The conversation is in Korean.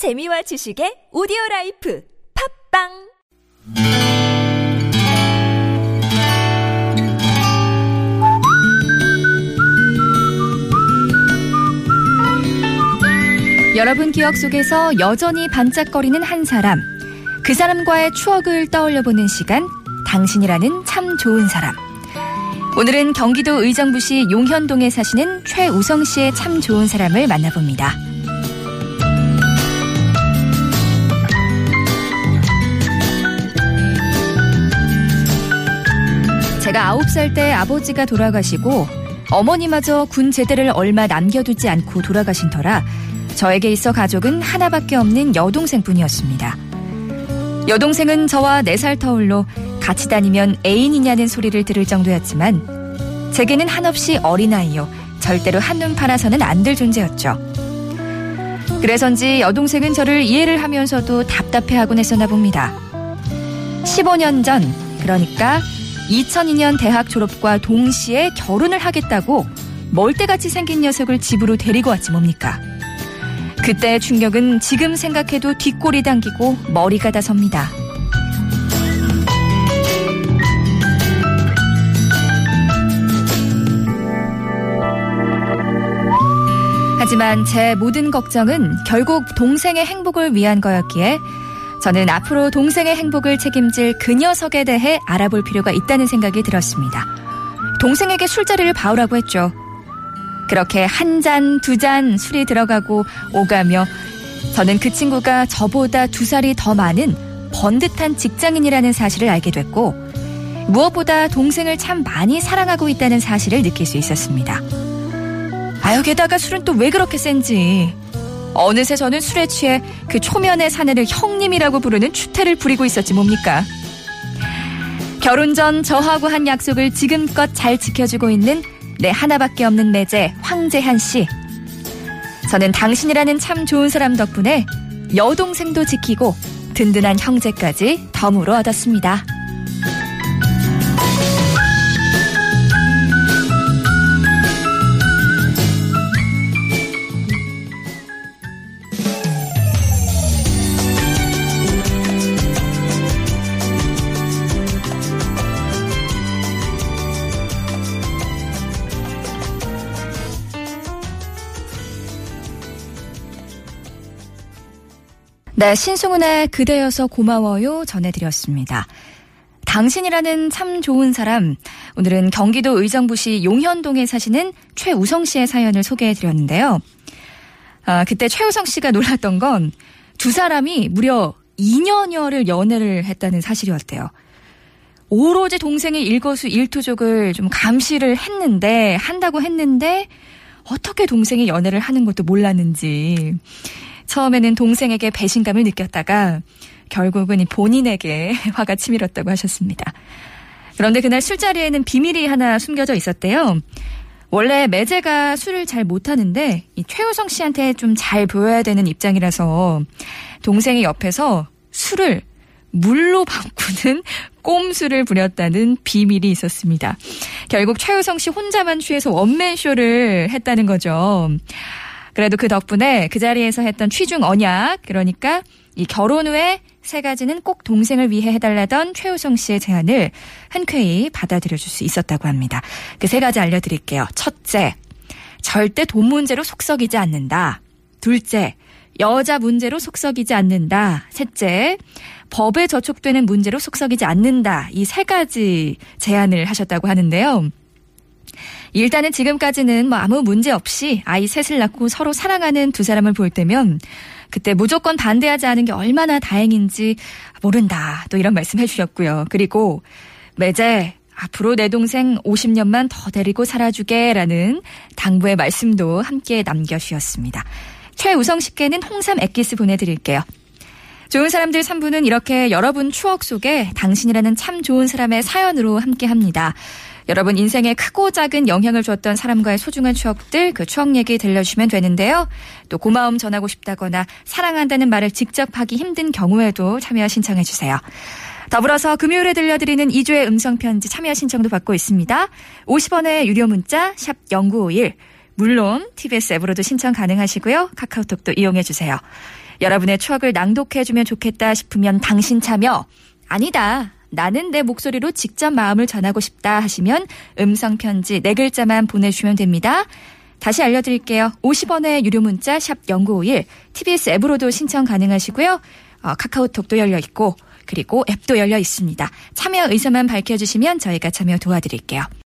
재미와 지식의 오디오 라이프 팟빵 여러분 기억 속에서 여전히 반짝거리는 한 사람. 그 사람과의 추억을 떠올려보는 시간. 당신이라는 참 좋은 사람. 오늘은 경기도 의정부시 용현동에 사시는 최우성 씨의 참 좋은 사람을 만나봅니다. 제가 9살 때 아버지가 돌아가시고 어머니마저 군 제대를 얼마 남겨두지 않고 돌아가신 터라 저에게 있어 가족은 하나밖에 없는 여동생 뿐이었습니다. 여동생은 저와 4살 터울로 같이 다니면 애인이냐는 소리를 들을 정도였지만 제게는 한없이 어린아이요. 절대로 한눈 팔아서는 안 될 존재였죠. 그래서인지 여동생은 저를 이해를 하면서도 답답해하곤 했었나 봅니다. 15년 전, 그러니까 2002년 대학 졸업과 동시에 결혼을 하겠다고 멀때같이 생긴 녀석을 집으로 데리고 왔지 뭡니까. 그때의 충격은 지금 생각해도 뒷골이 당기고 머리가 다 섭니다. 하지만 제 모든 걱정은 결국 동생의 행복을 위한 거였기에 저는 앞으로 동생의 행복을 책임질 그 녀석에 대해 알아볼 필요가 있다는 생각이 들었습니다. 동생에게 술자리를 봐오라고 했죠. 그렇게 한 잔, 두 잔 술이 들어가고 오가며 저는 그 친구가 저보다 두 살이 더 많은 번듯한 직장인이라는 사실을 알게 됐고 무엇보다 동생을 참 많이 사랑하고 있다는 사실을 느낄 수 있었습니다. 아유, 게다가 술은 또 왜 그렇게 센지. 어느새 저는 술에 취해 그 초면의 사내를 형님이라고 부르는 추태를 부리고 있었지 뭡니까. 결혼 전 저하고 한 약속을 지금껏 잘 지켜주고 있는 내 하나밖에 없는 매제 황재한 씨. 저는 당신이라는 참 좋은 사람 덕분에 여동생도 지키고 든든한 형제까지 덤으로 얻었습니다. 네, 신승훈의 그대여서 고마워요 전해드렸습니다. 당신이라는 참 좋은 사람. 오늘은 경기도 의정부시 용현동에 사시는 최우성 씨의 사연을 소개해드렸는데요. 아, 그때 최우성 씨가 놀랐던 건 두 사람이 무려 2년여를 연애를 했다는 사실이었대요. 오로지 동생의 일거수 일투족을 좀 감시를 했는데, 한다고 했는데, 어떻게 동생이 연애를 하는 것도 몰랐는지. 처음에는 동생에게 배신감을 느꼈다가 결국은 본인에게 화가 치밀었다고 하셨습니다. 그런데 그날 술자리에는 비밀이 하나 숨겨져 있었대요. 원래 매제가 술을 잘 못하는데 이 최우성 씨한테 좀 잘 보여야 되는 입장이라서 동생이 옆에서 술을 물로 바꾸는 꼼수를 부렸다는 비밀이 있었습니다. 결국 최우성 씨 혼자만 취해서 원맨쇼를 했다는 거죠. 그래도 그 덕분에 그 자리에서 했던 취중 언약, 그러니까 이 결혼 후에 세 가지는 꼭 동생을 위해 해달라던 최우성 씨의 제안을 흔쾌히 받아들여 줄 수 있었다고 합니다. 그 세 가지 알려드릴게요. 첫째, 절대 돈 문제로 속썩이지 않는다. 둘째, 여자 문제로 속썩이지 않는다. 셋째, 법에 저촉되는 문제로 속썩이지 않는다. 이 세 가지 제안을 하셨다고 하는데요. 일단은 지금까지는 뭐 아무 문제 없이 아이 셋을 낳고 서로 사랑하는 두 사람을 볼 때면 그때 무조건 반대하지 않은 게 얼마나 다행인지 모른다. 또 이런 말씀 해주셨고요. 그리고 매제 앞으로 내 동생 50년만 더 데리고 살아주게라는 당부의 말씀도 함께 남겨주셨습니다. 최우성 씨께는 홍삼 액기스 보내드릴게요. 좋은 사람들 3부는 이렇게 여러분 추억 속에 당신이라는 참 좋은 사람의 사연으로 함께 합니다. 여러분 인생에 크고 작은 영향을 줬던 사람과의 소중한 추억들 그 추억 얘기 들려주시면 되는데요. 또 고마움 전하고 싶다거나 사랑한다는 말을 직접 하기 힘든 경우에도 참여 신청해 주세요. 더불어서 금요일에 들려드리는 2주의 음성편지 참여 신청도 받고 있습니다. 50원의 유료 문자 샵 0951. 물론 TBS 앱으로도 신청 가능하시고요. 카카오톡도 이용해 주세요. 여러분의 추억을 낭독해 주면 좋겠다 싶으면 당신 참여. 아니다. 나는 내 목소리로 직접 마음을 전하고 싶다 하시면 음성 편지 네 글자만 보내주시면 됩니다. 다시 알려드릴게요. 50원의 유료 문자 샵 0951, TBS 앱으로도 신청 가능하시고요. 어, 카카오톡도 열려 있고 그리고 앱도 열려 있습니다. 참여 의사만 밝혀주시면 저희가 참여 도와드릴게요.